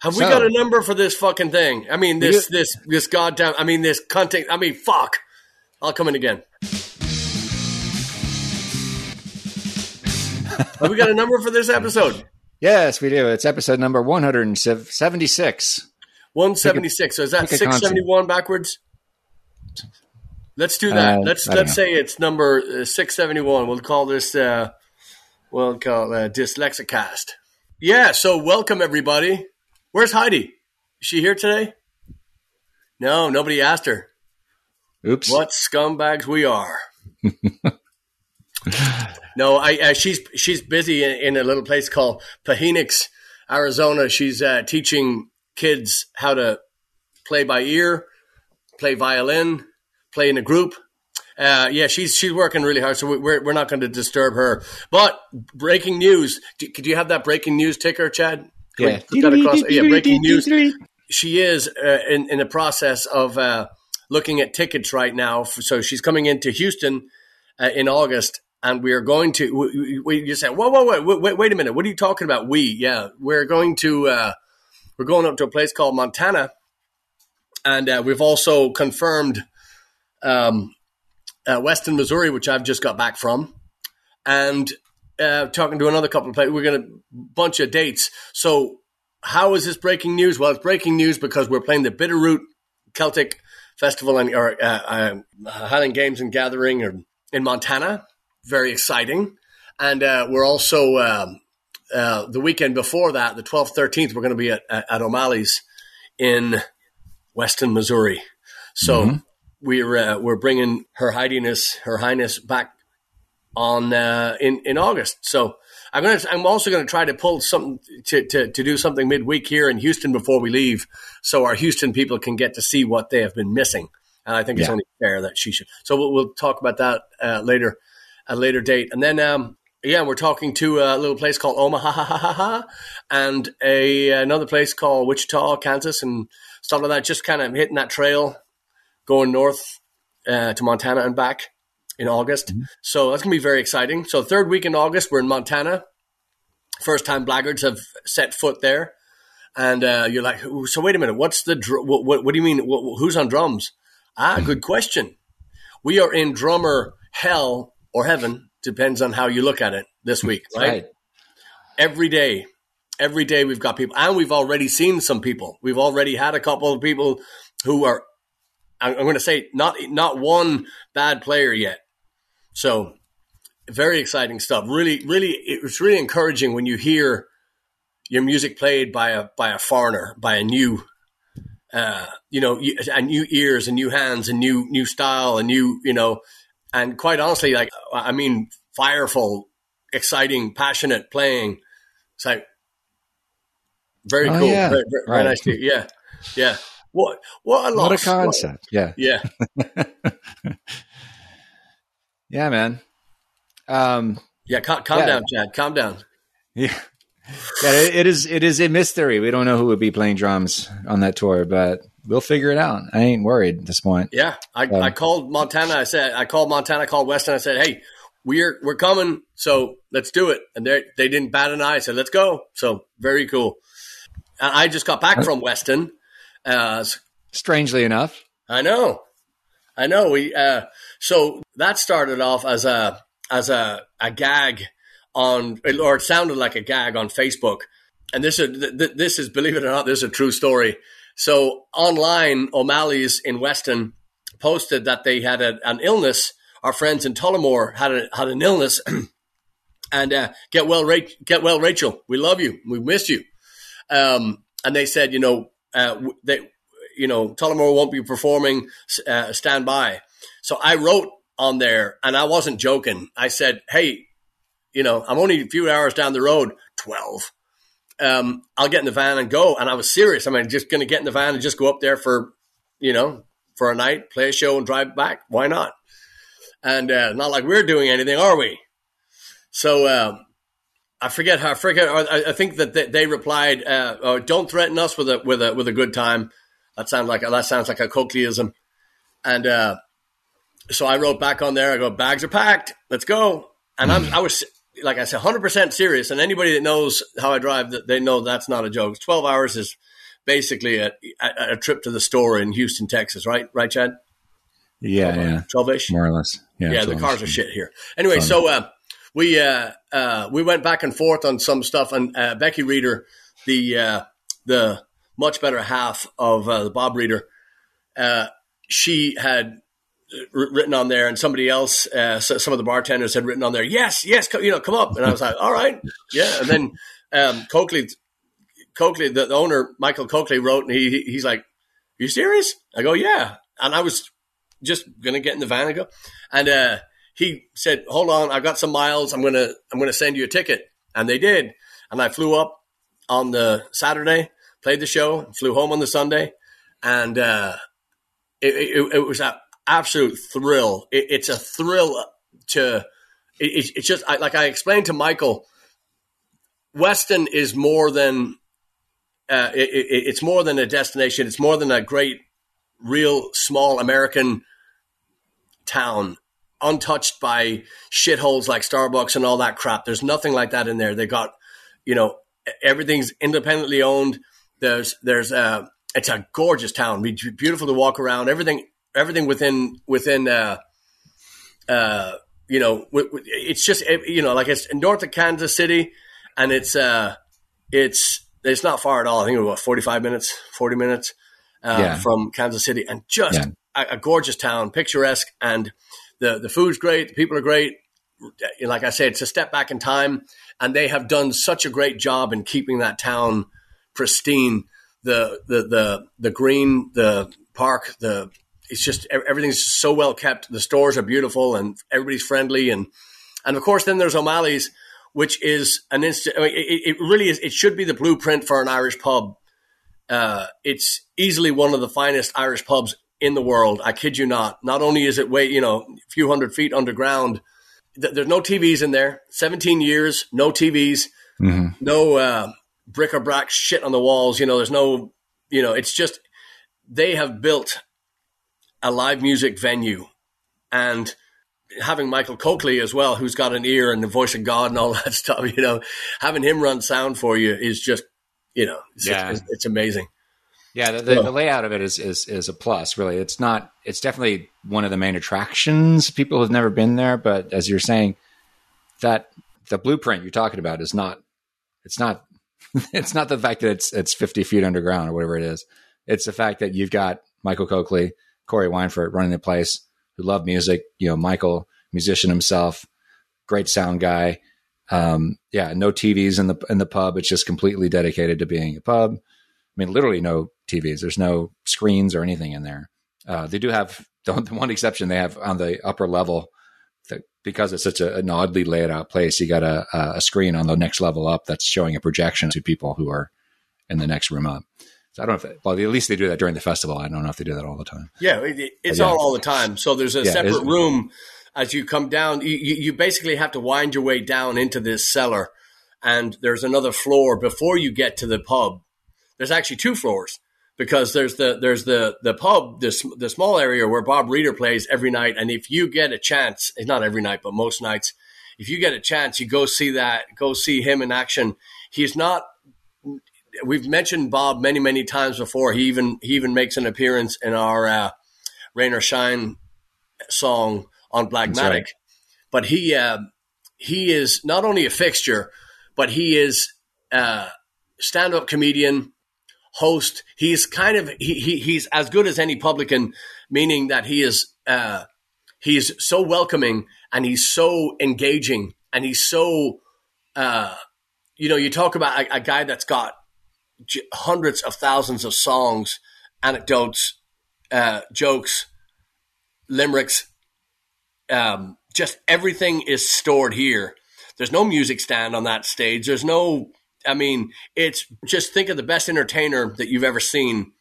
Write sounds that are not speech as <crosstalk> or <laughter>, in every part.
Have we got a number for this fucking thing? I mean, this this this goddamn. I mean, this content. I mean, fuck. I'll come in again. <laughs> Have we got a number for this episode? Yes, we do. It's episode number 176. One seventy six. So is that six seventy one backwards? Let's do that. Uh, let's let's know. say it's number uh, six seventy one. We'll call this. Uh, we'll call uh, Dyslexicast. Yeah. So welcome everybody. Where's Heidi? Is she here today? No, nobody asked her. Oops. What scumbags we are. no, I uh, she's she's busy in, in a little place called Phoenix, Arizona. She's uh, teaching kids how to play by ear, play violin, play in a group. Uh, yeah, she's she's working really hard, so we- we're we're not going to disturb her. But breaking news! Do, could you have that breaking news ticker, Chad? Can Yeah. put across? Yeah, breaking news she is uh, in in the process of uh, looking at tickets right now. F- So she's coming into Houston uh, in August, and we are going to. We, we, you say, whoa, whoa, whoa, wait, wait, wait a minute. What are you talking about? We, yeah, we're going to. Uh, we're going up to a place called Montana, and uh, we've also confirmed um, uh, Weston, Missouri, which I've just got back from, and uh, talking to another couple of places. We're going to bunch of dates. So how is this breaking news? Well, it's breaking news because we're playing the Bitterroot Celtic Festival and or uh, uh, Highland Games and Gathering or, in Montana. Very exciting, and uh, we're also um, uh, the weekend before that, the twelfth, thirteenth. We're going to be at, at, O'Malley's in Weston, Missouri. So we're uh, we're bringing Her Highness Her Highness back on uh, in in August. So I'm gonna I'm also gonna try to pull something to, to, to do something midweek here in Houston before we leave, so our Houston people can get to see what they have been missing. And I think it's Yeah. only fair that she should. So we'll, we'll talk about that uh, later, at a later date. And then um, yeah, we're talking to a little place called Omaha, ha, ha, ha, ha, and a another place called Wichita, Kansas, and stuff like that. Just kind of hitting that trail, going north uh, to Montana and back in August. So that's going to be very exciting. So third week in August, we're in Montana. First time Blaggards have set foot there. And uh, you're like, so wait a minute, what's the, dr- what, what, what do you mean, what, who's on drums? Ah, good question. We are in drummer hell or heaven, depends on how you look at it this week, <laughs> right? Right. every day every day we've got people and we've already seen some people we've already had a couple of people who are i'm, I'm going to say not not one bad player yet so very exciting stuff really really it's really encouraging when you hear your music played by a by a foreigner by a new uh, you know, and new ears and new hands and new new style and new, you know, and quite honestly, like I mean, fireful, exciting, passionate playing. It's like very Oh, cool, yeah. very, very, very Right. nice. To, yeah, yeah. What what a loss! What a concept. Yeah. yeah, <laughs> Yeah, man. Um, yeah. Calm, calm Yeah. down, Chad. Calm down. <laughs> yeah. Yeah, it, it is. It is a mystery. We don't know who would be playing drums on that tour, but we'll figure it out. I ain't worried at this point. Yeah, I, Um, I called Montana. I said I called Montana. I called Weston. I said, hey, we're we're coming, so let's do it. And they they didn't bat an eye. I said, let's go. So very cool. And I just got back from Weston. Uh, Strangely enough, I know, I know. We uh, so that started off as a as a, a gag on, or it sounded like a gag on Facebook. And this is th- th- this is believe it or not, this is a true story. So online, O'Malley's in Weston posted that they had a, an illness. Our friends in Tullamore had a, had an illness, <clears throat> and uh, get well, Ra- get well, Rachel. We love you. We miss you. Um, and they said, you know, uh, they, you know, Tullamore won't be performing. Uh, stand by. So I wrote on there, and I wasn't joking. I said, hey, you know, I'm only a few hours down the road. Twelve. Um, I'll get in the van and go. And I was serious. I mean, just going to get in the van and just go up there for, you know, for a night, play a show, and drive back. Why not? And uh, not like we're doing anything, are we? So um, I forget how I forget. I, I think that they, they replied, uh, oh, "Don't threaten us with a with a with a good time." That sounds like that sounds like a Coakleyism. And uh, so I wrote back on there. I go, "Bags are packed. Let's go." And I'm, I was like I said, hundred percent serious. And anybody that knows how I drive, they know that's not a joke. Twelve hours is basically a, a, a trip to the store in Houston, Texas, right? Right, Chad? Yeah, yeah, twelve ish, more or less. Yeah, yeah. The cars are shit here. Anyway, Fun. so uh, we uh, uh, we went back and forth on some stuff, and uh, Becky Reeder, the uh, the much better half of uh, the Bob Reeder, she had written on there, and somebody else, uh, some of the bartenders had written on there, "Yes, yes, you know, come up." And I was like, "All right, yeah." And then um, Coakley, Coakley, the, the, owner, Michael Coakley, wrote, and he he's like, "You serious?" I go, "Yeah." And I was just gonna get in the van and go, and uh, he said, "Hold on, I've got some miles. I'm gonna I'm gonna send you a ticket." And they did, and I flew up on the Saturday, played the show, flew home on the Sunday, and uh, it, it, it was an absolute thrill. It, it's a thrill to. it's just I, like I explained to Michael. Weston is more than uh, it, it, it's more than a destination. It's more than a great, real small American town, untouched by shitholes like Starbucks and all that crap. There's nothing like that in there. They got, you know, everything's independently owned. There's there's a it's a gorgeous town. Beautiful to walk around. Everything everything within within uh, uh, you know it's just you know like it's north of Kansas City, and it's uh, it's it's not far at all. I think it was what, 45 minutes, 40 minutes uh, yeah. from Kansas City, and just yeah. a, a, gorgeous town, picturesque, and the the food's great, the people are great. Like I said, it's a step back in time, and they have done such a great job in keeping that town pristine. The the the the green, the park, the it's just everything's so well kept. The stores are beautiful, and everybody's friendly, and and of course, then there's O'Malley's which is an instant. I mean, it, it, really is. It should be the blueprint for an Irish pub. Uh, it's easily one of the finest Irish pubs in the world. I kid you not. Not only is it way, you know, a few hundred feet underground, th- there's no TVs in there. 17 years, no TVs, mm-hmm. no uh, bric-a-brac shit on the walls. You know, there's no, you know, it's just they have built a live music venue and – having Michael Coakley as well, who's got an ear and the voice of God and all <laughs> that stuff, you know, having him run sound for you is just, you know, it's, yeah. it's, it's amazing. Yeah, the, the, the, layout of it is, is is a plus. Really, it's not. It's definitely one of the main attractions. People have never been there, but as you're saying, that the blueprint you're talking about is not. It's not. <laughs> It's not the fact that it's it's 50 feet underground or whatever it is. It's the fact that you've got Michael Coakley, Corey Weinfurt running the place who love music. You know, Michael, musician himself, great sound guy. Um, yeah, no TVs in the in the pub. It's just completely dedicated to being a pub. I mean, literally no TVs. There's no screens or anything in there. Uh, they do have <laughs> the, the, one exception they have on the upper level that because it's such a, an oddly laid out place. You got a, a screen on the next level up that's showing a projection to people who are in the next room up. I don't know if, well, at least they do that during the festival. I don't know if they do that all the time. Yeah, it's yeah. all all the time. So there's a yeah, separate room as you come down. You, you basically have to wind your way down into this cellar, and there's another floor before you get to the pub. There's actually two floors because there's the there's the the pub, this the small area where Bob Reeder plays every night, and if you get a chance, it's not every night, but most nights, if you get a chance, you go see that, go see him in action. He's not we've mentioned Bob many many times before. He even he even makes an appearance in our uh, "Rain or Shine" song on Blackmatic. Right. But he uh, he is not only a fixture, but he is a stand up comedian, host. He's kind of he, he he's as good as any publican, meaning that he is uh, he's so welcoming and he's so engaging and he's so uh, you know you talk about a, a guy that's got hundreds of thousands of songs, anecdotes, uh, jokes, limericks. Um, just everything is stored here. There's no music stand on that stage. There's no, I mean, it's just think of the best entertainer that you've ever seen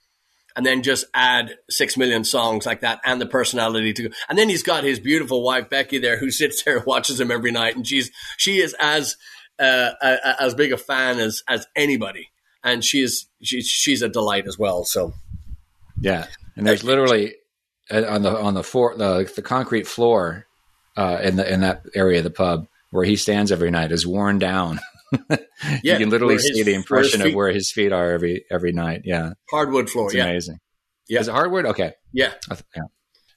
and then just add six million songs like that and the personality to go. And then he's got his beautiful wife Becky there who <laughs> sits there and watches him every night, and she's she is as uh, as big a fan as as anybody and she's she's she's a delight as well. So yeah, and there's literally uh, on the on the floor the the concrete floor uh, in the in that area of the pub where he stands every night is worn down. <laughs> yeah, you can literally his, see the impression of where his feet are every every night. Yeah, hardwood floor. It's yeah. amazing. Yeah, is it hardwood? Okay. Yeah, yeah.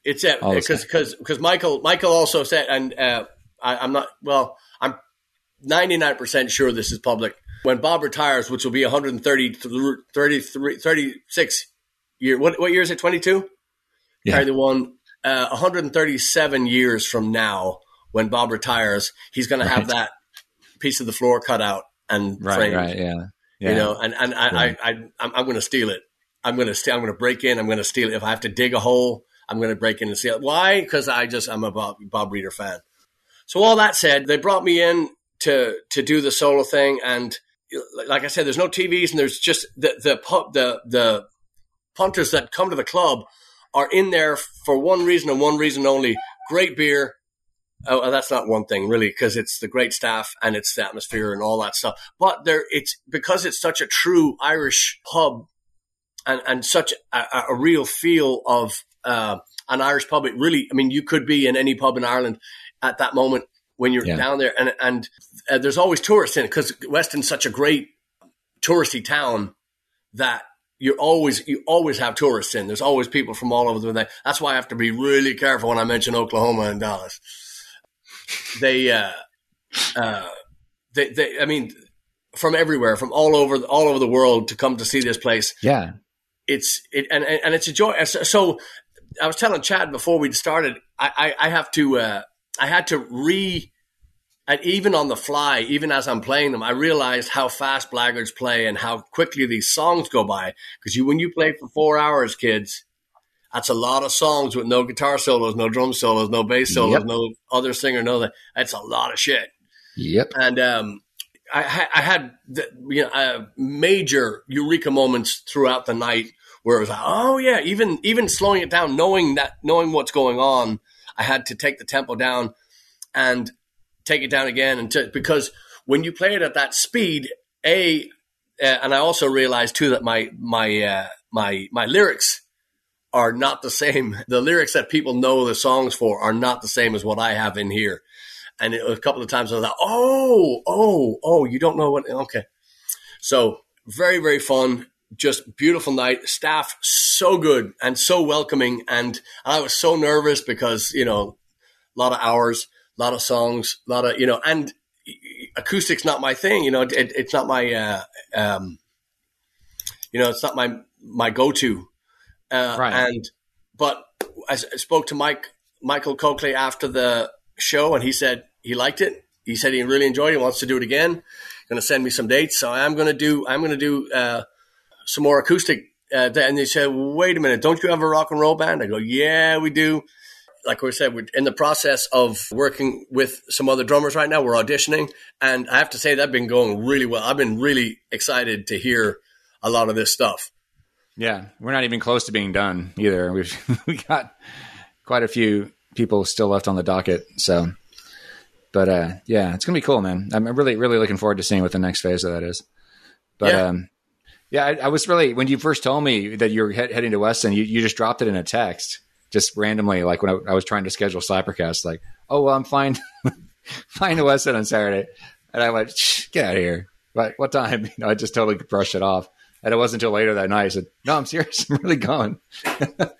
It's because because because Michael Michael also said, and uh, I, am not well. I'm 99 percent sure this is public. When Bob retires, which will be 130, 33, 36 year. What what year is it? 22. Yeah. Carry the one. Uh, 137 years from now, when Bob retires, he's going right. to have that piece of the floor cut out and right, framed. Right. Yeah. yeah. You know, and and I, I, I I'm, I'm going to steal it. I'm going to steal. I'm going to break in. I'm going to steal it. If I have to dig a hole, I'm going to break in and steal it. Why? Because I just I'm a Bob, Bob Reeder fan. So all that said, they brought me in to to do the solo thing, and like I said, there's no TVs, and there's just the the the the punters that come to the club are in there for one reason and one reason only: great beer, Oh, that's not one thing really, because it's the great staff and it's the atmosphere and all that stuff. But there, it's because it's such a true Irish pub and, and such a, a real feel of uh, an Irish pub. It really, I mean, you could be in any pub in Ireland at that moment when you're yeah. down there, and and uh, there's always tourists in it because Weston's such a great touristy town that you always you always have tourists in. There's always people from all over the. place. That's why I have to be really careful when I mention Oklahoma and Dallas they, uh, uh, they, they, I mean, from everywhere, from all over, all over the world to come to see this place. Yeah. It's, it, and, and it's a joy. So I was telling Chad before we started, I, I, I have to, uh, I had to re, and even on the fly, even as I'm playing them, I realized how fast Blaggards play and how quickly these songs go by. Because you, when you play for four hours, kids, that's a lot of songs with no guitar solos, no drum solos, no bass solos, yep. no other singer, no that. That's a lot of shit. Yep. And um, I, I, had the, you know uh, major eureka moments throughout the night where it was like, oh yeah, even even slowing it down, knowing that, knowing what's going on, I had to take the tempo down and take it down again, and because when you play it at that speed, a uh, and I also realized too that my my uh, my my lyrics are not the same. <laughs> The lyrics that people know the songs for are not the same as what I have in here. And it, a couple of times I was like, oh, oh, oh, you don't know what? Okay. So very, very fun. Just beautiful night. Staff so good and so welcoming. And I was so nervous because, you know, a lot of hours, a lot of songs, a lot of, you know, and acoustic's not my thing. You know, it, it's not my, uh, um, you know, it's not my, my go-to uh, right. And but I, spoke to Mike Michael Coakley after the show, and he said he liked it. He said he really enjoyed it. He wants to do it again. Going to send me some dates, so I'm going to do. I'm going to do uh, some more acoustic. Uh, and they said, "Wait a minute, don't you have a rock and roll band?" I go, "Yeah, we do." Like we said, we're in the process of working with some other drummers right now. We're auditioning, and I have to say that's been going really well. I've been really excited to hear a lot of this stuff. Yeah, we're not even close to being done either. <laughs> We've we got quite a few people still left on the docket. So, but uh, yeah, it's gonna be cool, man. I'm really really looking forward to seeing what the next phase of that is. But yeah. um, yeah, I, I, was really when you first told me that you were he- heading to Weston, you, you just dropped it in a text just randomly, like when I, I was trying to schedule Slappercast, like, oh well, I'm flying <laughs> flying to Weston on Saturday, and I went, get out of here. But what time? <laughs> You know, I just totally brushed it off. And it wasn't until later that night I said, "No, I'm serious. <laughs> I'm really going." so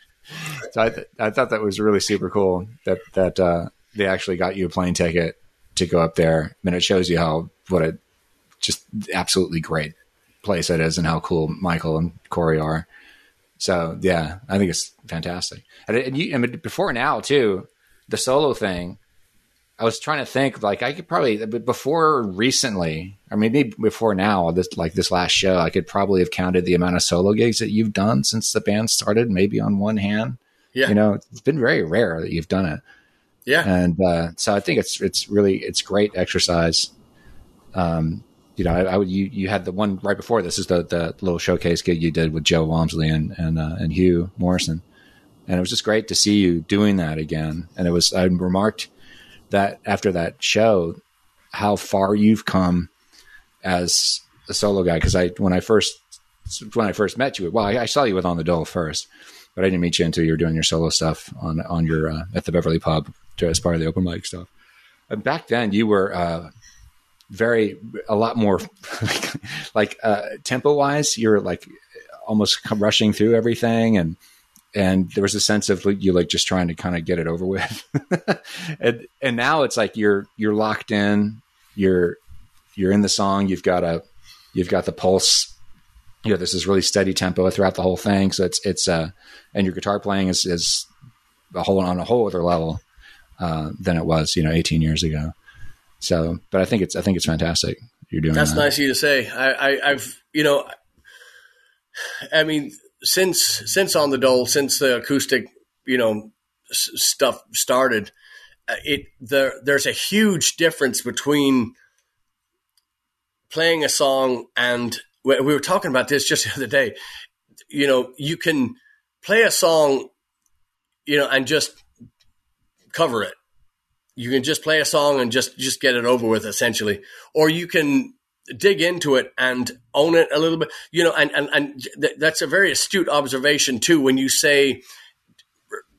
I, th- I thought that was really super cool that that uh, they actually got you a plane ticket to go up there. Mean, it shows you how what a just absolutely great place it is, and how cool Michael and Corey are. So yeah, I think it's fantastic. And, and you, mean, before now too, the solo thing I was trying to think like I could probably before recently or maybe before now this like this last show I could probably have counted the amount of solo gigs that you've done since the band started maybe on one hand. Yeah. You know, it's been very rare that you've done it. Yeah. And uh, so I think it's it's really it's great exercise. Um, you know, I, I, would you you had the one right before this is the the little showcase gig you did with Joe Walmsley and and uh, and Hugh Morrison, and it was just great to see you doing that again. And it was I remarked that after that show, how far you've come as a solo guy. Because I when I first when I first met you, well, I, I, saw you with on the dole first, but I didn't meet you until you were doing your solo stuff on on your uh, at the Beverly Pub as part of the open mic stuff. And back then you were uh, very a lot more <laughs> like uh, tempo wise. You're like almost rushing through everything and and there was a sense of you like just trying to kind of get it over with <laughs> and and now it's like you're you're locked in you're you're in the song you've got a you've got the pulse you know this is really steady tempo throughout the whole thing so it's it's uh and your guitar playing is is a whole on a whole other level uh, than it was you know 18 years ago so but i think it's i think it's fantastic you're doing that's that. nice of you to say I, I i've you know I mean, since since on the dole, since the acoustic, you know, s- stuff started, uh, it there there's a huge difference between playing a song and we were talking about this just <laughs> the other day. You know, you can play a song, you know, and just cover it. You can just play a song and just just get it over with, essentially, or you can dig into it and own it a little bit. You know and and, and th- that's a very astute observation too when you say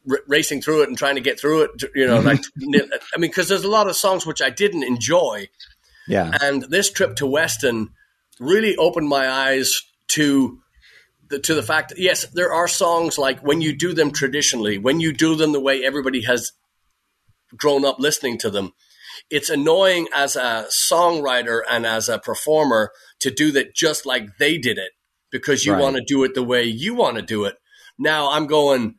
r- racing through it and trying to get through it you know mm-hmm. like i mean because there's a lot of songs which i didn't enjoy. Yeah. And this trip to weston really opened my eyes to the, to the fact that yes there are songs like when you do them traditionally when you do them the way everybody has grown up listening to them it's annoying as a songwriter and as a performer to do that just like they did it because you right. want to do it the way you want to do it. Now I'm going,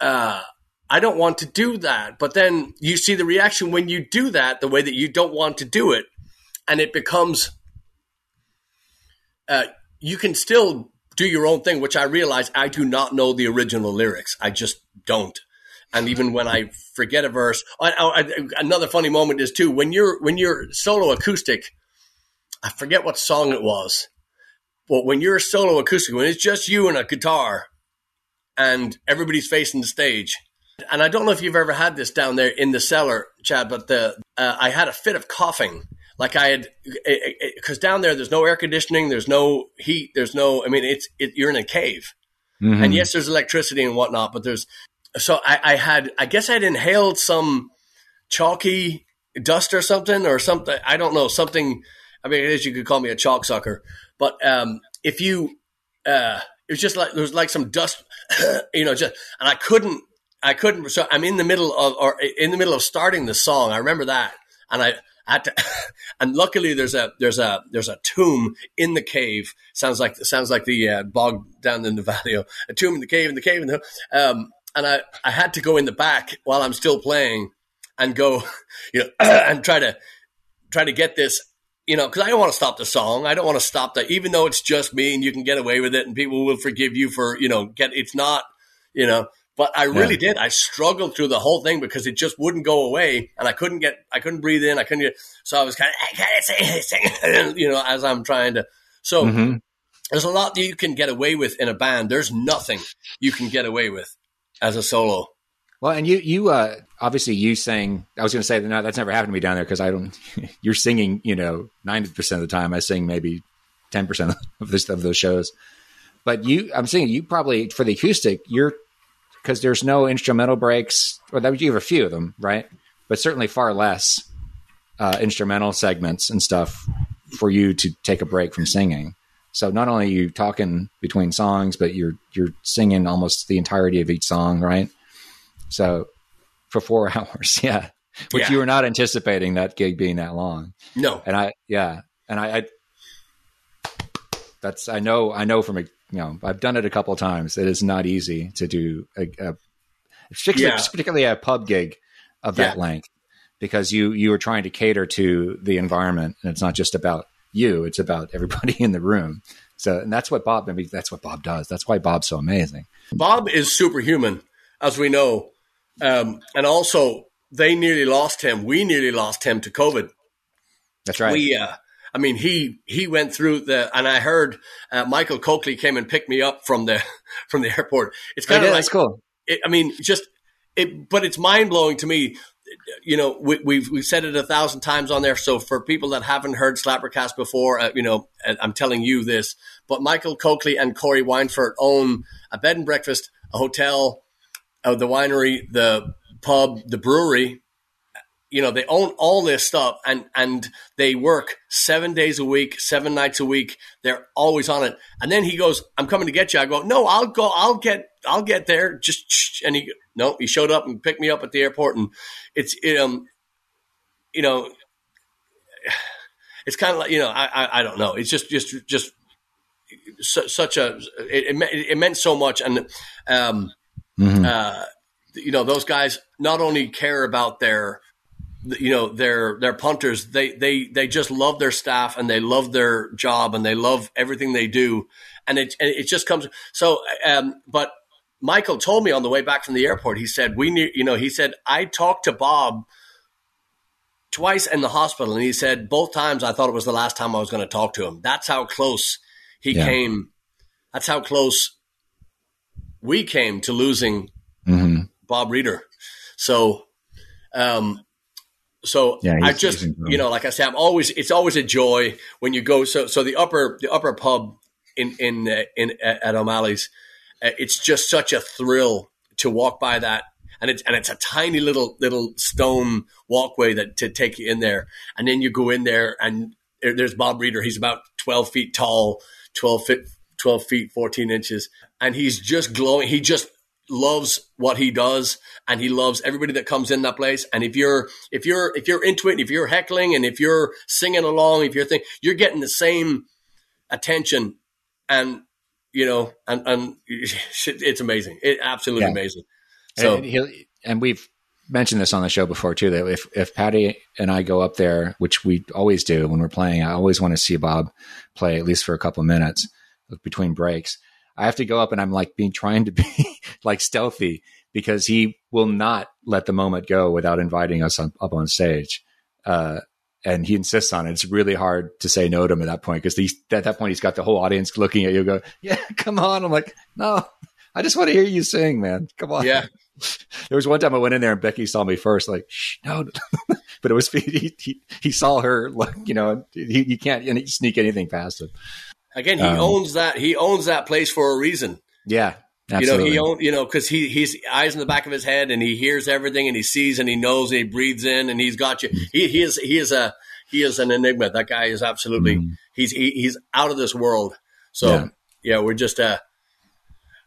uh, I don't want to do that. But then you see the reaction when you do that, the way that you don't want to do it. And it becomes, uh, you can still do your own thing, which I realize I do not know the original lyrics. I just don't. And even when I forget a verse, I, I, another funny moment is too when you're when you're solo acoustic. I forget what song it was, but when you're solo acoustic, when it's just you and a guitar, and everybody's facing the stage, and I don't know if you've ever had this down there in the cellar, Chad, but the uh, I had a fit of coughing. Like I had, because down there, there's no air conditioning, there's no heat, there's no. I mean, it's it, you're in a cave, mm-hmm. and yes, there's electricity and whatnot, but there's so I, I, had, I guess I'd inhaled some chalky dust or something, or something. I don't know, something. I mean, I guess you could call me a chalk sucker, but um, if you, uh, it was just like there was like some dust, <clears throat> you know, just and I couldn't, I couldn't. So I'm in the middle of, or in the middle of starting the song. I remember that, and I, had to, <laughs> and luckily there's a there's a there's a tomb in the cave. Sounds like sounds like the uh, bog down in the <laughs> valley. A tomb in the cave in the cave in the um, and I, I had to go in the back while I'm still playing and go, <laughs> you know, <clears throat> and try to try to get this, you know, because I don't want to stop the song. I don't want to stop that, even though it's just me and you can get away with it and people will forgive you for, you know, get it's not, you know. But I really yeah. did. I struggled through the whole thing because it just wouldn't go away, and I couldn't get, I couldn't breathe in, I couldn't get. So I was kind of, I can't say, sing, <laughs> you know, as I'm trying to. So mm-hmm. there's a lot that you can get away with in a band. There's nothing you can get away with as a solo. Well, and you, you, uh, obviously you sang, I was going to say, no, that's never happened to me down there because I don't, <laughs> you're singing, you know, 90% of the time. I sing maybe 10% <laughs> of this, of those shows. But you, I'm saying you probably, for the acoustic, you're, because there's no instrumental breaks, or that you have a few of them, right? But certainly far less uh, instrumental segments and stuff for you to take a break from singing. So not only are you talking between songs, but you're you're singing almost the entirety of each song, right? So for four <laughs> hours, yeah. Which yeah. you were not anticipating that gig being that long. No. And I yeah. And I, I that's I know I know from a you know, I've done it a couple times. It is not easy to do a, a particularly, yeah. particularly a pub gig of that yeah. length because you you are trying to cater to the environment and it's not just about you. It's about everybody <laughs> in the room. So, and that's what Bob. I mean, that's what Bob does. That's why Bob's so amazing. Bob is superhuman, as we know, um, and also they nearly lost him. We nearly lost him to COVID. That's right. We, uh, I mean, he he went through the, and I heard uh, Michael Coakley came and picked me up from the <laughs> from the airport. It's kind of like, cool. It, I mean, just it, but it's mind blowing to me you know, we, have we've, we've said it a thousand times on there. So for people that haven't heard Slappercast before, uh, you know, I'm telling you this. But Michael Coakley and Corey Weinfurt own a bed and breakfast, a hotel, uh, the winery, the pub, the brewery. You know they own all this stuff and and they work seven days a week seven nights a week. They're always on it. And then he goes i'm coming to get you. I go no i'll go i'll get i'll get there. Just and he no he showed up and picked me up at the airport. And it's um you know it's kind of like you know i i, I don't know. It's just just just such a it, it, it, meant so much. And um mm-hmm. uh you know those guys not only care about their you know their their punters. They they they just love their staff and they love their job and they love everything they do. And it and it just comes so um but Michael told me on the way back from the airport he said we need you know he said I talked to Bob twice in the hospital and he said both times I thought it was the last time I was going to talk to him. That's how close he yeah. came. That's how close we came to losing mm-hmm. Bob Reeder. So um so yeah, I just, you know, like I said, I'm always, it's always a joy when you go. So, so the upper, the upper pub in, in, uh, in, at O'Malley's, uh, it's just such a thrill to walk by that. And it's, and it's a tiny little, little stone walkway that to take you in there. And then you go in there and there's Bob Reeder. He's about 12 feet tall, 12 feet, 12 feet, 14 inches. And he's just glowing. He just loves what he does and he loves everybody that comes in that place. And if you're if you're if you're into it if you're heckling and if you're singing along if you're thinking you're getting the same attention and you know and and <laughs> it's amazing. It absolutely yeah. amazing. So and, and we've mentioned this on the show before too that if if Patty and I go up there which we always do when we're playing I always want to see Bob play at least for a couple of minutes between breaks I have to go up and I'm like being trying to be <laughs> like stealthy because he will not let the moment go without inviting us on, up on stage. Uh, and he insists on it. It's really hard to say no to him at that point because at that point he's got the whole audience looking at you. Go, yeah, <laughs> come on. I'm like, no, I just want to hear you sing, man. Come on. Yeah. <laughs> There was one time I went in there and Becky saw me first, like, Shh, no, but it was he, he, he saw her, like, you know, he, you can't sneak anything past him. Again, he um, owns that. He owns that place for a reason. Yeah, Absolutely. You know, he own, you know, because he he's eyes in the back of his head and he hears everything and he sees and he knows and he breathes in and he's got you. He he is he is a he is an enigma. That guy is absolutely mm. he's he, he's out of this world. So yeah, yeah we're just uh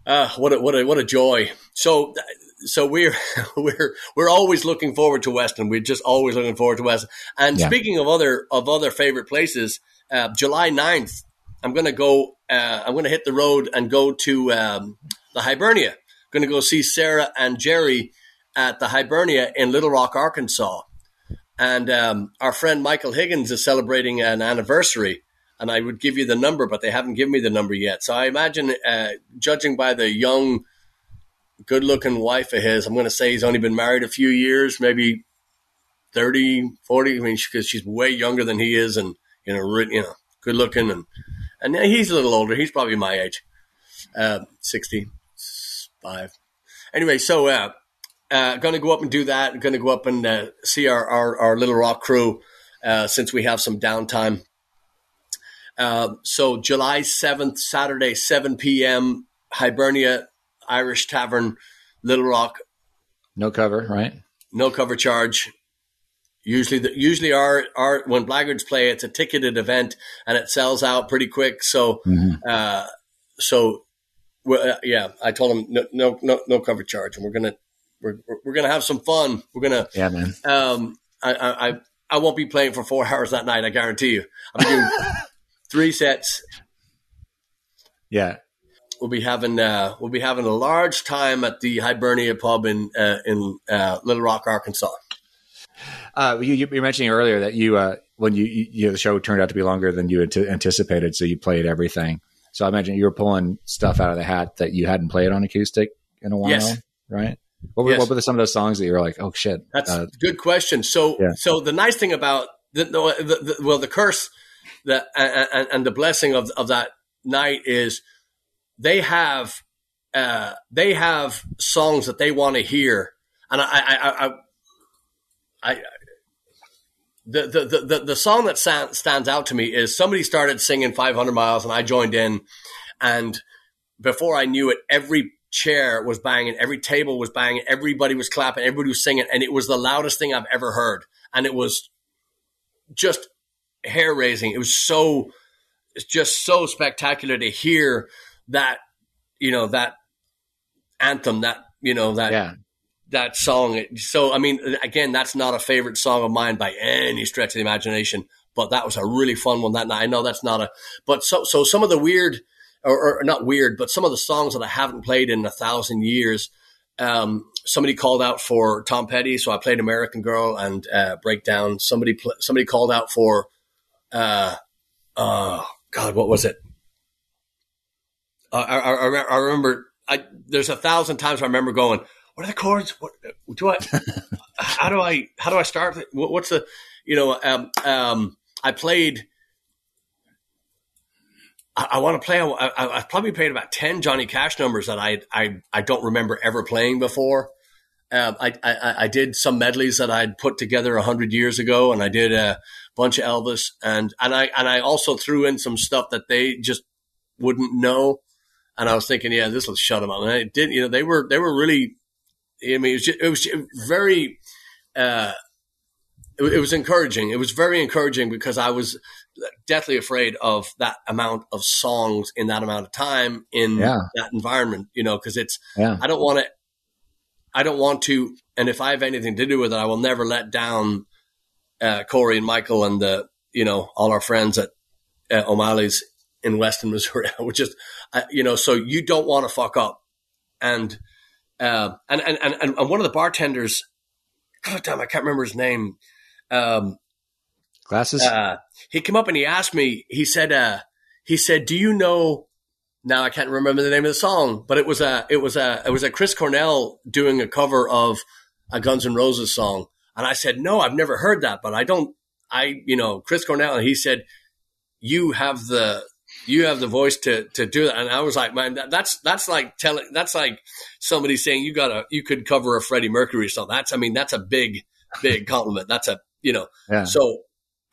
uh what a what a what a joy. So so we're <laughs> we're we're always looking forward to Weston. We're just always looking forward to Weston. And yeah. speaking of other of other favorite places, uh, July 9th, I'm going to go. Uh, I'm going to hit the road and go to um, the Hibernia. I'm going to go see Sarah and Jerry at the Hibernia in Little Rock, Arkansas. And um, our friend Michael Higgins is celebrating an anniversary. And I would give you the number, but they haven't given me the number yet. So I imagine, uh, judging by the young, good looking wife of his, I'm going to say he's only been married a few years, maybe 30, 40. I mean, because she's way younger than he is and, you know, you know, good looking. And, and he's a little older. He's probably my age, uh, 60 five. Anyway, so uh, uh, going to go up and do that. Going to go up and uh, see our, our, our Little Rock crew uh, since we have some downtime. Uh, so July seventh, Saturday, seven p.m. Hibernia Irish Tavern, Little Rock. No cover, right? No cover charge. Usually, the, usually our, our when Blaggards play, it's a ticketed event and it sells out pretty quick. So, mm-hmm. uh, so uh, yeah, I told him no, no, no, no cover charge, and we're gonna we're we're gonna have some fun. We're gonna yeah, man. Um, I I I won't be playing for four <laughs> hours that night. I guarantee you. I'm doing <laughs> three sets. Yeah, we'll be having uh, we'll be having a large time at the Hibernia pub in uh, in uh, Little Rock, Arkansas. Uh, you, you were mentioning earlier that you uh, when you, you, the show turned out to be longer than you anticipated, so you played everything. So I imagine you were pulling stuff out of the hat that you hadn't played on acoustic in a while, yes. right? What were, yes. what were some of those songs that you were like, oh shit? That's uh, a good question. So, yeah. so the nice thing about the, the, the well, the curse that and, and, the blessing of of that night is they have uh, they have songs that they want to hear, and I I, I, I, the, the, the, the song that stands out to me is somebody started singing 500 miles and I joined in. And before I knew it, every chair was banging, every table was banging, everybody was clapping, everybody was singing, and it was the loudest thing I've ever heard. And it was just hair raising. It was so, it's just so spectacular to hear that, you know, that anthem, that, you know, that, yeah. That song. So, I mean, again, that's not a favorite song of mine by any stretch of the imagination, but that was a really fun one that night. I know that's not a, but so, so some of the weird, or, or, not weird, but some of the songs that I haven't played in a thousand years. Um, somebody called out for Tom Petty, so I played American Girl and uh, Breakdown. Somebody pl- somebody called out for, uh, uh, God, what was it? I, I, I, remember. I, there's a thousand times I remember going, "What are the chords? What do I? <laughs> how do I? How do I start? what's the? You know, um, um, I played." I, I want to play. I, have probably played about ten Johnny Cash numbers that I I, I don't remember ever playing before. Um, I, I, I did some medleys that I'd put together a hundred years ago, and I did a bunch of Elvis, and and I and I also threw in some stuff that they just wouldn't know. And I was thinking, yeah, this will shut them up. And it did. You know, they were they were really. I mean, it was, just, it was very. Uh, it, it was encouraging. It was very encouraging because I was deathly afraid of that amount of songs in that amount of time in yeah. that environment, you know, because it's, yeah. I don't want to, I don't want to, and if I have anything to do with it, I will never let down uh, Corey and Michael and the, you know, all our friends at uh, O'Malley's in Weston, Missouri, <laughs> which is, uh, you know, so you don't want to fuck up. And, uh, and, and, and, and one of the bartenders, God damn, I can't remember his name. Um, Glasses. Uh, he came up and he asked me. He said, uh, "He said, do you know?" Now I can't remember the name of the song, but it was a it was a it was a Chris Cornell doing a cover of a Guns N' Roses song, and I said, "No, I've never heard that, but I don't." I you know Chris Cornell, and he said, "You have the you have the voice to to do that." And I was like, "Man, that, that's that's like telling that's like somebody saying you got a you could cover a Freddie Mercury song. That's I mean that's a big big <laughs> compliment. That's a you know yeah. so."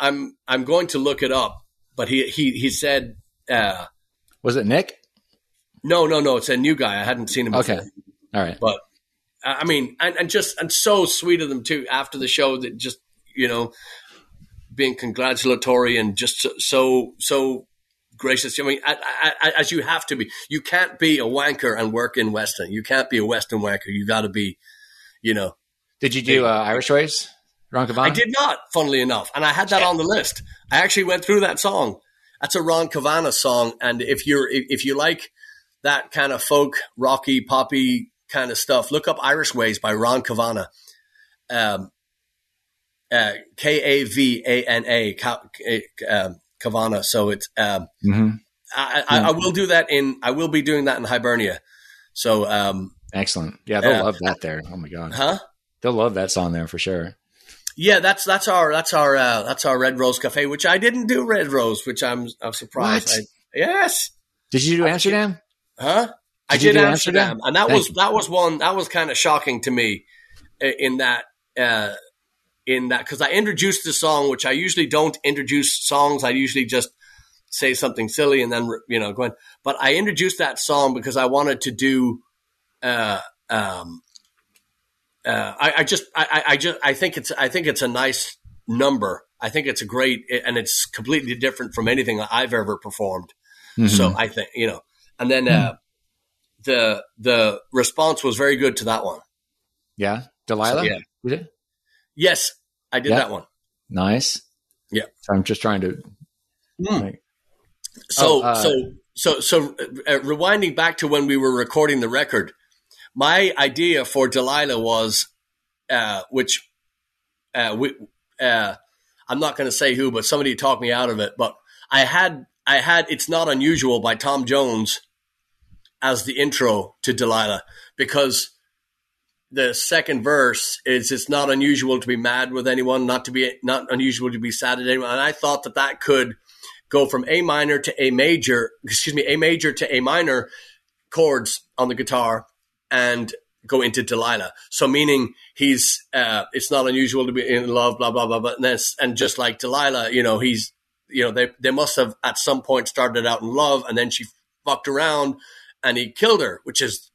I'm I'm going to look it up, but he he he said uh, was it Nick? No, no, no. It's a new guy. I hadn't seen him. Before. Okay, all right. But I mean, and, and just and so sweet of them too. After the show, that just you know being congratulatory and just so so, so gracious. I mean, I, I, as you have to be. You can't be a wanker and work in Weston. You can't be a Weston wanker. You got to be, you know. Did you do uh, Irish Ways? Ron Kavana? I did not, funnily enough. And I had that on the list. I actually went through that song. That's a Ron Kavana song. And if you're, if you like that kind of folk, rocky, poppy kind of stuff, look up Irish Ways by Ron Kavana. Um, uh, K A V A N A, um, Kavana. So it's, um, mm-hmm. I, I, I, will do that in, I will be doing that in Hibernia. So, um, excellent. Yeah, they'll uh, love that there. Oh my God. Huh? They'll love that song there for sure. Yeah, that's that's our that's our uh, that's our Red Rose Cafe, which I didn't do Red Rose, which I'm I'm surprised. I, yes. Did you do Amsterdam? Huh? Did I did Amsterdam? Amsterdam, and that Thank was you. that was one that was kind of shocking to me in that uh, in that because I introduced the song, which I usually don't introduce songs. I usually just say something silly and then you know go going. But I introduced that song because I wanted to do uh, um, uh, I, I, just, I, I, just, I think it's, I think it's a nice number. I think it's a great, and it's completely different from anything I've ever performed. Mm-hmm. So I think, you know, and then mm-hmm. uh, the the response was very good to that one. Yeah, Delilah. So, yeah. Yes, I did yeah. that one. Nice. Yeah. So I'm just trying to. Mm. So, oh, uh, so so so uh, rewinding back to when we were recording the record, my idea for Delilah was, uh, which, uh, we, uh, I'm not going to say who, but somebody talked me out of it. But I had, I had, it's not unusual by Tom Jones as the intro to Delilah because the second verse is it's not unusual to be mad with anyone, not to be, not unusual to be sad at anyone. And I thought that that could go from A minor to A major, excuse me, A major to A minor chords on the guitar and go into Delilah. So meaning he's uh, it's not unusual to be in love, blah blah blah. But and, and just like Delilah, you know, he's you know they they must have at some point started out in love, and then she fucked around, and he killed her, which is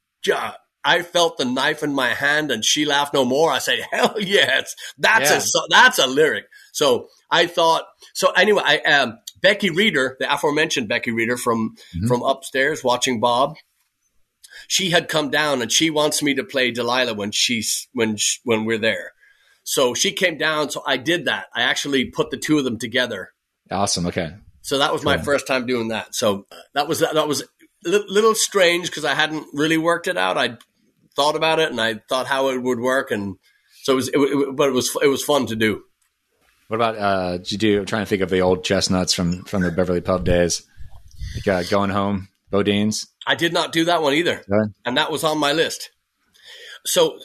I felt the knife in my hand and she laughed no more. I said, <laughs> hell yes, that's a, that's a lyric. So I thought, so anyway, I, um, Becky Reeder, the aforementioned Becky Reeder from, mm-hmm. from upstairs watching Bob, she had come down and she wants me to play Delilah when she's, when, she, when we're there. So she came down. So I did that. I actually put the two of them together. Awesome. Okay. So that was cool. my first time doing that. So that was, that was a little strange because I hadn't really worked it out. I thought about it and I thought how it would work, and so it was. It, it, but it was it was fun to do. What about uh, did you do? I'm trying to think of the old chestnuts from from the Beverly Pub days, like uh, going home, Bodine's. I did not do that one either, and that was on my list. So,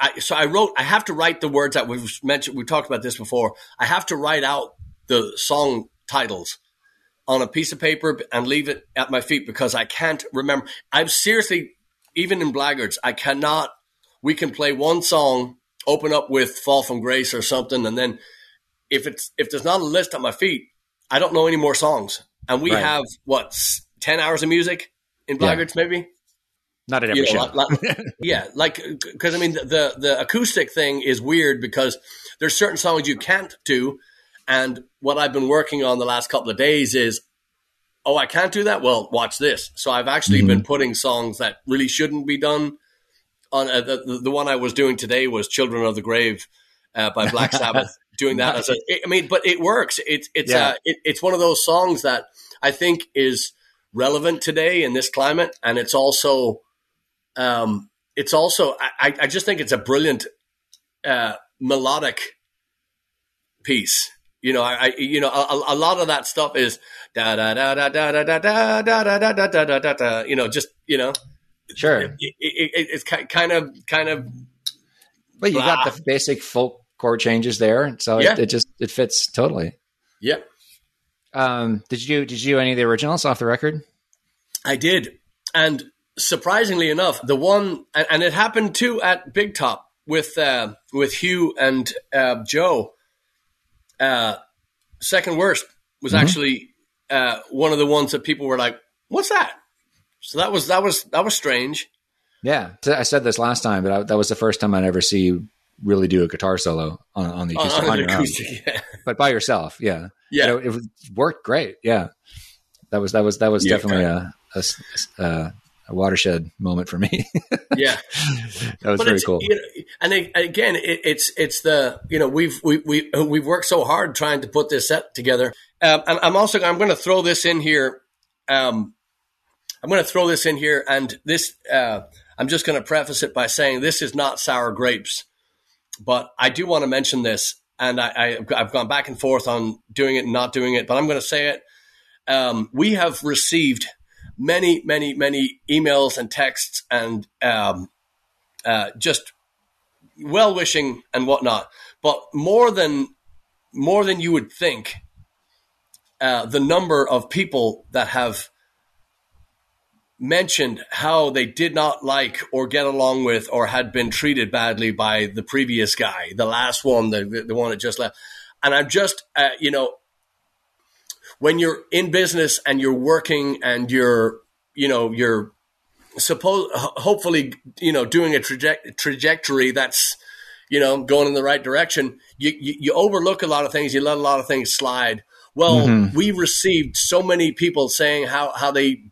I, so I wrote. I have to write the words that we've mentioned. We talked about this before. I have to write out the song titles on a piece of paper and leave it at my feet because I can't remember. I'm seriously even in Blaggards, I cannot. We can play one song, open up with "Fall from Grace" or something, and then if it's if there's not a list at my feet, I don't know any more songs. And we right. have what ten hours of music in Blaggards, yeah. maybe. Not at every you know, show. Like, like, <laughs> yeah, like because I mean the the acoustic thing is weird because there's certain songs you can't do, and what I've been working on the last couple of days is oh, I can't do that. Well, watch this. So I've actually mm-hmm. been putting songs that really shouldn't be done. On uh, the, the one I was doing today was "Children of the Grave" uh, by Black <laughs> Sabbath. doing that as a, I mean, but it works. It's it's yeah. uh, it, it's one of those songs that I think is relevant today in this climate, and it's also, um, it's also I, I just think it's a brilliant uh, melodic piece. You know, I, you know, a, a, lot of that stuff is da da da da da da da da da da da da da da da. You know, just you know, sure. It, it, it, it's kind of kind of. Well, you got the basic folk chord changes there, so yeah. it, just it fits totally. Yep. Um, did you did you do any of the originals off the record? I did, and surprisingly enough, the one and, and it happened too at Big Top with uh, with Hugh and uh, Joe uh, second worst was mm-hmm. actually uh, one of the ones that people were like, "What's that?" So that was that was that was strange. Yeah, I said this last time, but I, that was the first time I'd ever see you really do a guitar solo on, on the acoustic, on, on the acoustic yeah. but by yourself. Yeah, yeah, it, it, worked great. Yeah, that was that was that was yeah, definitely a, a, a, a watershed moment for me. yeah, <laughs> that was but very cool. You know, and again, it, it's it's the you know we've we we we've worked so hard trying to put this set together. Um, and I'm also I'm going to throw this in here. Um, I'm going to throw this in here, and this uh, I'm just going to preface it by saying this is not sour grapes, but I do want to mention this, and I, I I've gone back and forth on doing it and not doing it, but I'm going to say it. Um, we have received many, many, many emails and texts and um, uh, just well wishing and whatnot. But more than more than you would think, uh, the number of people that have mentioned how they did not like or get along with or had been treated badly by the previous guy, the last one, the the one that just left. And I'm just, uh, you know, when you're in business and you're working and you're, you know, you're suppose hopefully, you know, doing a traje- trajectory that's, you know, going in the right direction, you, you, you, overlook a lot of things. You let a lot of things slide. Well, mm-hmm. we received so many people saying how, how they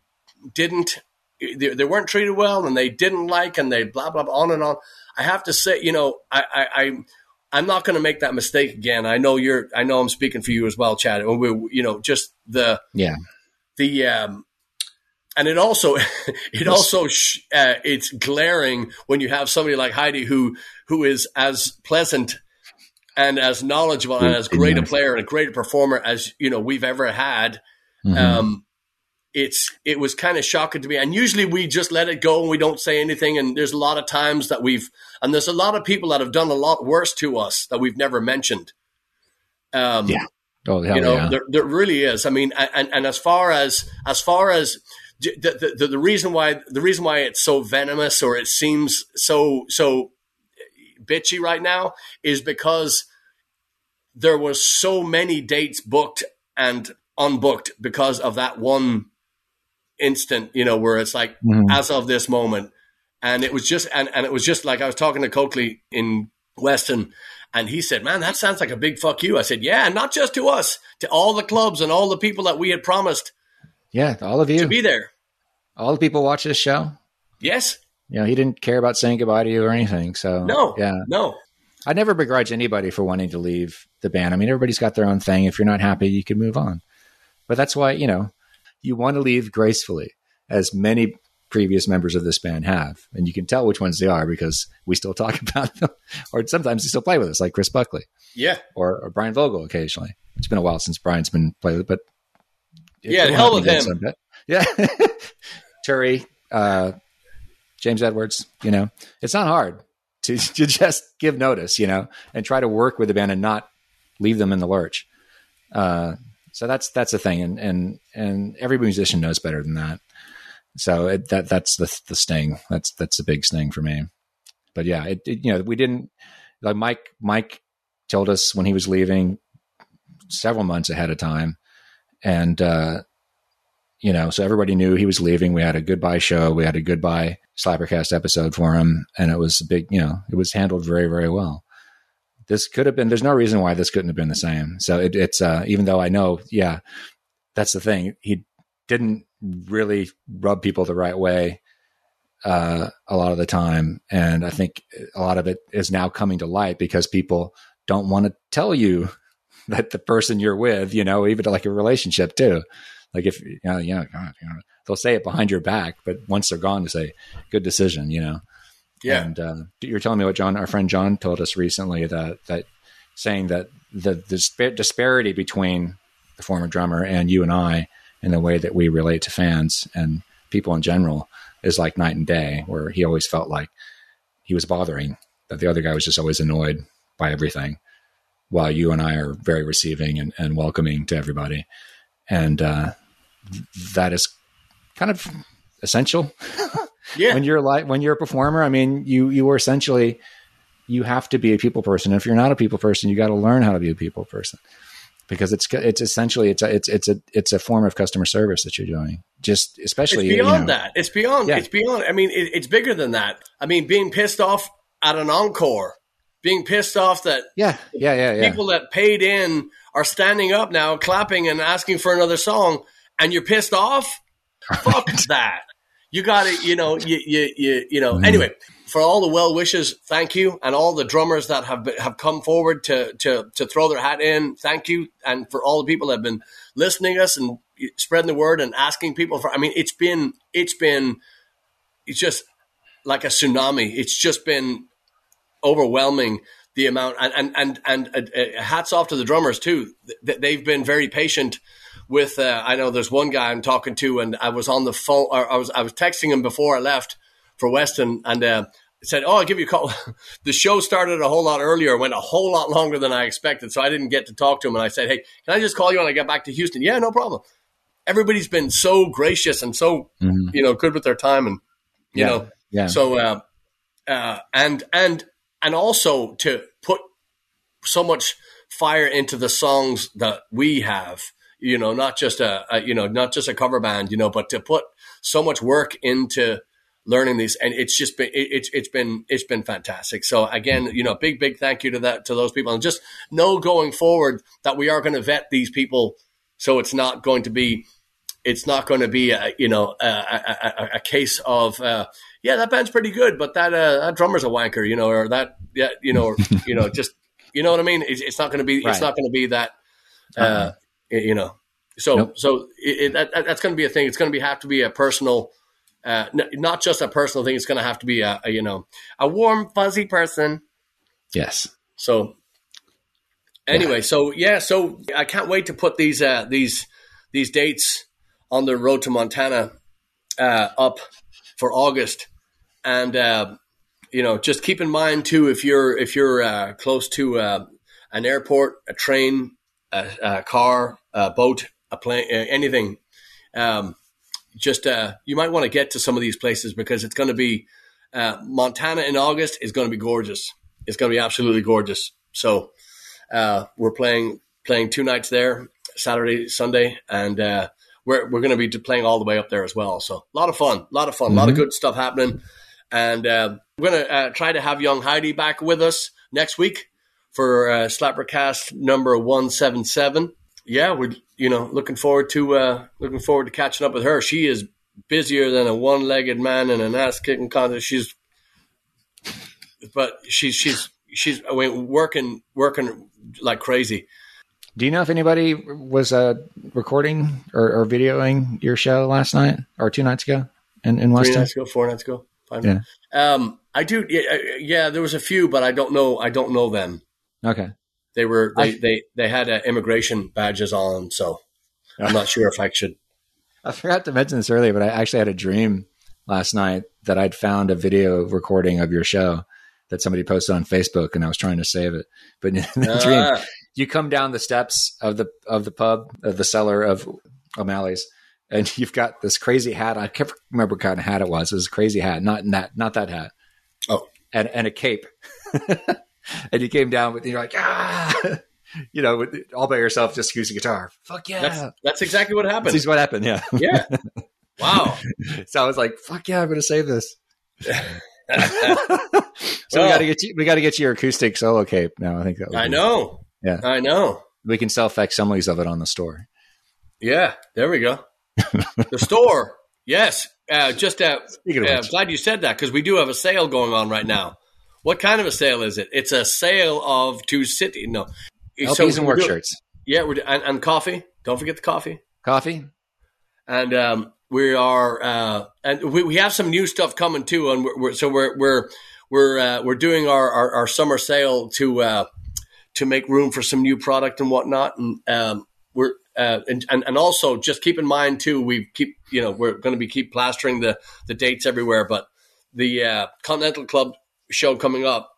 didn't, they, they, weren't treated well and they didn't like and they blah, blah, blah, on and on. I have to say, you know, I, I, I I'm not going to make that mistake again. I know you're. I know I'm speaking for you as well, Chad. We, you know, just the yeah, the um, and it also <laughs> it also sh- uh, it's glaring when you have somebody like Heidi who who is as pleasant and as knowledgeable and as great a player and a great performer as you know we've ever had. Mm-hmm. Um, it's it was kind of shocking to me. And usually we just let it go and we don't say anything. And there's a lot of times that we've and there's a lot of people that have done a lot worse to us that we've never mentioned. Um, yeah. Oh, you know, yeah. there, there really is. I mean, and, and as far as as far as the, the, the reason why the reason why it's so venomous or it seems so so bitchy right now is because there was so many dates booked and unbooked because of that one instant, you know, where it's like, mm-hmm. as of this moment, and it was just and, and it was just like I was talking to Coakley in Weston, and he said, "Man, that sounds like a big fuck you." I said, "Yeah, not just to us, to all the clubs and all the people that we had promised." Yeah, all of you to be there. All the people watch this show. Yes. You know, he didn't care about saying goodbye to you or anything. So no, yeah, no. I never begrudge anybody for wanting to leave the band. I mean, everybody's got their own thing. If you're not happy, you can move on. But that's why you know you want to leave gracefully, as many previous members of this band have, and you can tell which ones they are because we still talk <laughs> about them, or sometimes they still play with us, like Chris Buckley, yeah, or, or Brian Vogel occasionally. It's been a while since Brian's been played with, but yeah, hell with him. Yeah, Terry, uh, James Edwards. You know, it's not hard to, <laughs> to just give notice, you know, and try to work with the band and not leave them in the lurch. Uh, so that's that's the thing, and and and every musician knows better than that. So it, that that's the the sting. That's that's the big sting for me. But yeah, it, it, you know we didn't like Mike. Mike told us when he was leaving several months ahead of time, and uh, you know so everybody knew he was leaving. We had a goodbye show. We had a goodbye Slappercast episode for him, and it was a big. You know, it was handled very very well. This could have been. There's no reason why this couldn't have been the same. So it, it's uh, even though I know, yeah, that's the thing. He didn't really rub people the right way uh, a lot of the time. And I think a lot of it is now coming to light because people don't want to tell you <laughs> that the person you're with, you know, even like a relationship too. Like if you know, know, you know, they'll say it behind your back, but once they're gone, to say good decision, you know. Yeah. And uh, you're telling me what John, our friend John, told us recently that that saying that the, the disparity between the former drummer and you and I in the way that we relate to fans and people in general is like night and day, where he always felt like he was bothering, that the other guy was just always annoyed by everything, while you and I are very receiving and, and welcoming to everybody. And uh, that is kind of essential. <laughs> Yeah. when you're like when you're a performer, I mean, you you are essentially you have to be a people person. If you're not a people person, you got to learn how to be a people person because it's it's essentially it's a it's it's a it's a form of customer service that you're doing. Just especially it's beyond you know, that. It's beyond. Yeah. It's beyond. I mean, it, it's bigger than that. I mean, being pissed off at an encore, being pissed off that yeah, yeah, yeah, yeah. people that paid in are standing up now, clapping and asking for another song, and you're pissed off. <laughs> Fuck that. You got to, you know, you you you, you know. Mm. Anyway, for all the well wishes, thank you, and all the drummers that have been, have come forward to to to throw their hat in, thank you, and for all the people that have been listening us and spreading the word and asking people for. I mean, it's been it's been it's just like a tsunami. It's just been overwhelming the amount, and and and, and uh, uh, hats off to the drummers too. They've been very patient with. Uh, I know there's one guy I'm talking to, and I was on the phone. or I was I was texting him before I left for Weston and uh, said, "Oh, I'll give you a call." <laughs> the show started a whole lot earlier, went a whole lot longer than I expected, so I didn't get to talk to him. And I said, "Hey, can I just call you when I get back to Houston?" Yeah, no problem. Everybody's been so gracious and so mm-hmm. you know good with their time, and you yeah. know, yeah. So uh, uh, and and and also to put so much fire into the songs that we have you know not just a, a, you know not just a cover band you know but to put so much work into learning these, and it's just been it, it's it's been it's been fantastic. So again, you know, big big thank you to that to those people, and just know going forward that we are going to vet these people, so it's not going to be it's not going to be a, you know a, a, a case of uh, yeah that band's pretty good, but that uh, that drummer's a wanker, you know, or that yeah you know or, you know just you know what I mean. It's, it's not going to be right. it's not going to be that uh, uh-huh. You know. So nope. so it, it, that, that's going to be a thing. It's going to be have to be a personal uh, n- not just a personal thing. It's going to have to be a, a, you know a warm fuzzy person. Yes. So anyway, yeah. so yeah, so I can't wait to put these uh, these these dates on the road to Montana uh, up for August, and uh, you know just keep in mind too if you're if you're uh, close to uh, an airport, a train, a, a car, a boat, a plane, anything. Um, just uh, you might want to get to some of these places because it's going to be uh, Montana in August is going to be gorgeous. It's going to be absolutely gorgeous. So uh, we're playing playing two nights there, Saturday, Sunday, and uh, we're we're going to be playing all the way up there as well. So a lot of fun, a lot of fun, mm-hmm. a lot of good stuff happening. And uh, we're going to uh, try to have young Heidi back with us next week for uh, Slappercast number 177. Yeah, we're you know looking forward to uh, looking forward to catching up with her. She is busier than a one-legged man in an ass-kicking contest. She's but she's she's she's I mean, working working like crazy. Do you know if anybody was uh, recording or, or, videoing your show last night or two nights ago in, in Weston? Three nights ago, four nights ago. Five yeah. Um, I do. Yeah, yeah, there was a few, but I don't know. I don't know them. Okay. They were they I, they, they had uh, immigration badges on, so I'm not sure if I should. I forgot to mention this earlier, but I actually had a dream last night that I'd found a video recording of your show that somebody posted on Facebook, and I was trying to save it. But <laughs> in the uh, dream, you come down the steps of the of the pub, of the cellar of O'Malley's, and <laughs> you've got this crazy hat. I can't remember what kind of hat it was. It was a crazy hat, not that not that hat. Oh, and and a cape. <laughs> <laughs> and you came down with you're like ah. <laughs> You know, all by yourself, just using guitar. Fuck yeah! That's, that's exactly what happened. This is what happened. Yeah. Yeah. <laughs> Wow. so I was like, "Fuck yeah! I'm going to save this." so we got to get you. We got to get you your acoustic solo cape now. I think that. I know. Yeah, I know. We can sell facsimiles of it on the store. Yeah, there we go. the store. Yes. Uh, just uh, uh, glad you said that because we do have a sale going on right now. What kind of a sale is it? It's a sale of two city. No, LPs so and work shirts. Yeah, we're and, and, coffee. Don't forget the coffee. Coffee. And um, we are uh, and we, we have some new stuff coming too and we're, we're so we're we're we're uh, we're doing our, our, our summer sale to uh, to make room for some new product and whatnot and um, we're uh, and, and and also just keep in mind too we keep you know we're going to be keep plastering the the dates everywhere but the uh, Continental Club show coming up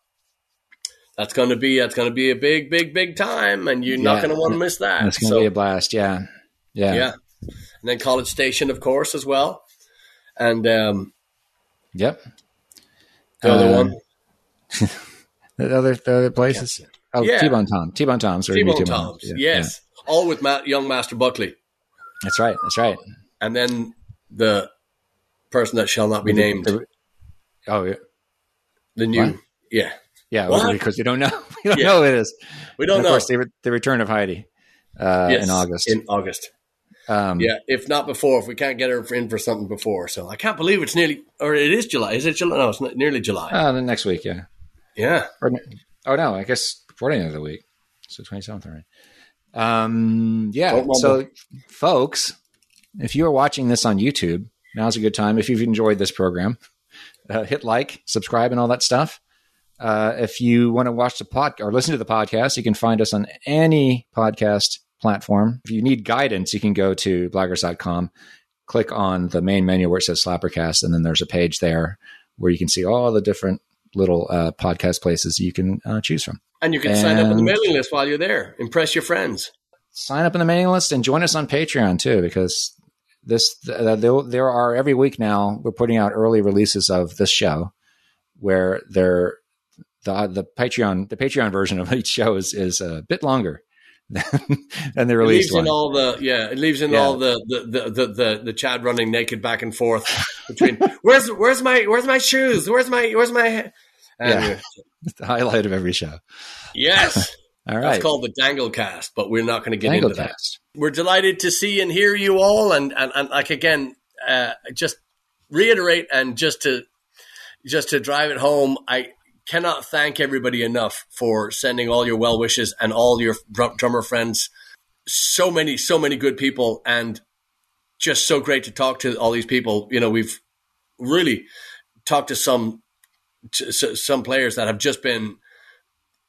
that's going to be that's going to be a big big big time and you're yeah. not going to want to miss that it's going to so, be a blast yeah yeah yeah and then College Station, of course, as well. And um, yep, the other one, <laughs> the other the other places. Oh, yeah. T-Bone Tom, T-Bone Tom's, T-Bone, T-Bone Tom's, yeah. yes, yeah. all with Ma- young Master Buckley. That's right. That's right. And then the person that shall not be named. Oh yeah, the new what? yeah. Yeah, well, because you don't know. <laughs> We don't yeah. know who it is. We don't and of know. Of course, the, the return of Heidi uh, yes, in August. In August. Um, yeah, if not before, if we can't get her in for something before, so I can't believe it's nearly, or it is July. Is it July? No, it's nearly July. Uh, the next week, yeah, yeah. Or, oh no, I guess before the end of the week, so twenty seventh, right? Um, yeah. So, folks, if you are watching this on YouTube, now's a good time. If you've enjoyed this program, uh, hit like, subscribe, and all that stuff. Uh, if you want to watch the pod or listen to the podcast, you can find us on any podcast platform. If you need guidance, you can go to blaggards.com, click on the main menu where it says Slappercast, and then there's a page there where you can see all the different little uh, podcast places you can uh, choose from. And you can and sign up on the mailing list while you're there. Impress your friends. Sign up on the mailing list and join us on Patreon too, because this uh, there, there are every week now we're putting out early releases of this show where they're the the Patreon the Patreon version of <laughs> each show is is a bit longer <laughs> than the release it leaves one. in all the yeah it leaves in yeah. all the the, the the the the Chad running naked back and forth between <laughs> where's where's my where's my shoes? Where's my where's my yeah. The highlight of every show. Yes all right it's called the dangle cast but we're not going to get into that we're delighted to see and hear you all and and, and like again uh, just reiterate and just to just to drive it home I cannot thank everybody enough for sending all your well wishes and all your drummer friends. So many, so many good people, and just so great to talk to all these people. You know, we've really talked to some to some players that have just been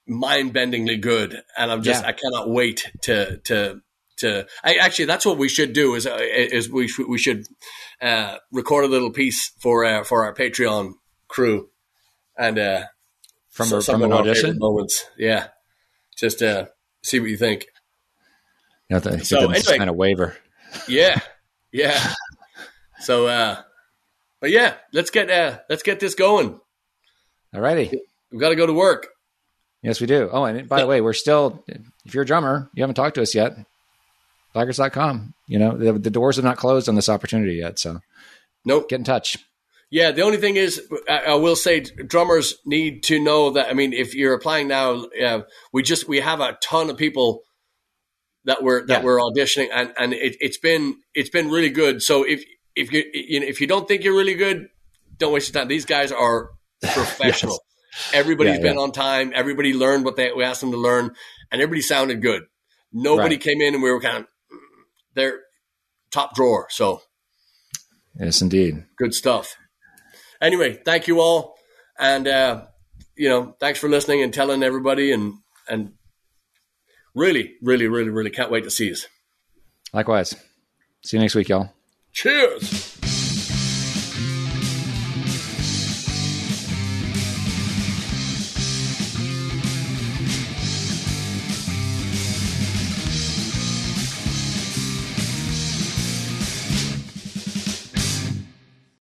mind-bendingly good, and I'm just yeah. I cannot wait to to to. I, actually, that's what we should do. Is uh, is we we should uh, record a little piece for uh, for our Patreon crew, and uh, from so, a, from an audition moments. Yeah, just uh, see what you think. You to so, anyway, kind of waiver. Yeah, yeah. so, uh, but yeah, let's get uh, let's get this going. All righty, we've got to go to work. Yes, we do. Oh, and by the way, we're still. If you're a drummer, you haven't talked to us yet. Blaggards.com. You know the, the doors have not closed on this opportunity yet, so nope. Get in touch. Yeah, the only thing is, I, will say, drummers need to know that. I mean, if you're applying now, uh, we just we have a ton of people that we're that yeah. we're auditioning, and and it, has been it's been really good. So if if you, you know, if you don't think you're really good, don't waste your time. These guys are <laughs> professional. yes. Everybody's yeah, been yeah. on time. Everybody learned what they we asked them to learn, and everybody sounded good. Nobody right. came in and we were kind of they're top drawer. So yes, indeed, good stuff anyway, thank you all, and uh, you know, thanks for listening and telling everybody, and and really, really, really, really can't wait to see you. Likewise. See you next week, y'all. Cheers.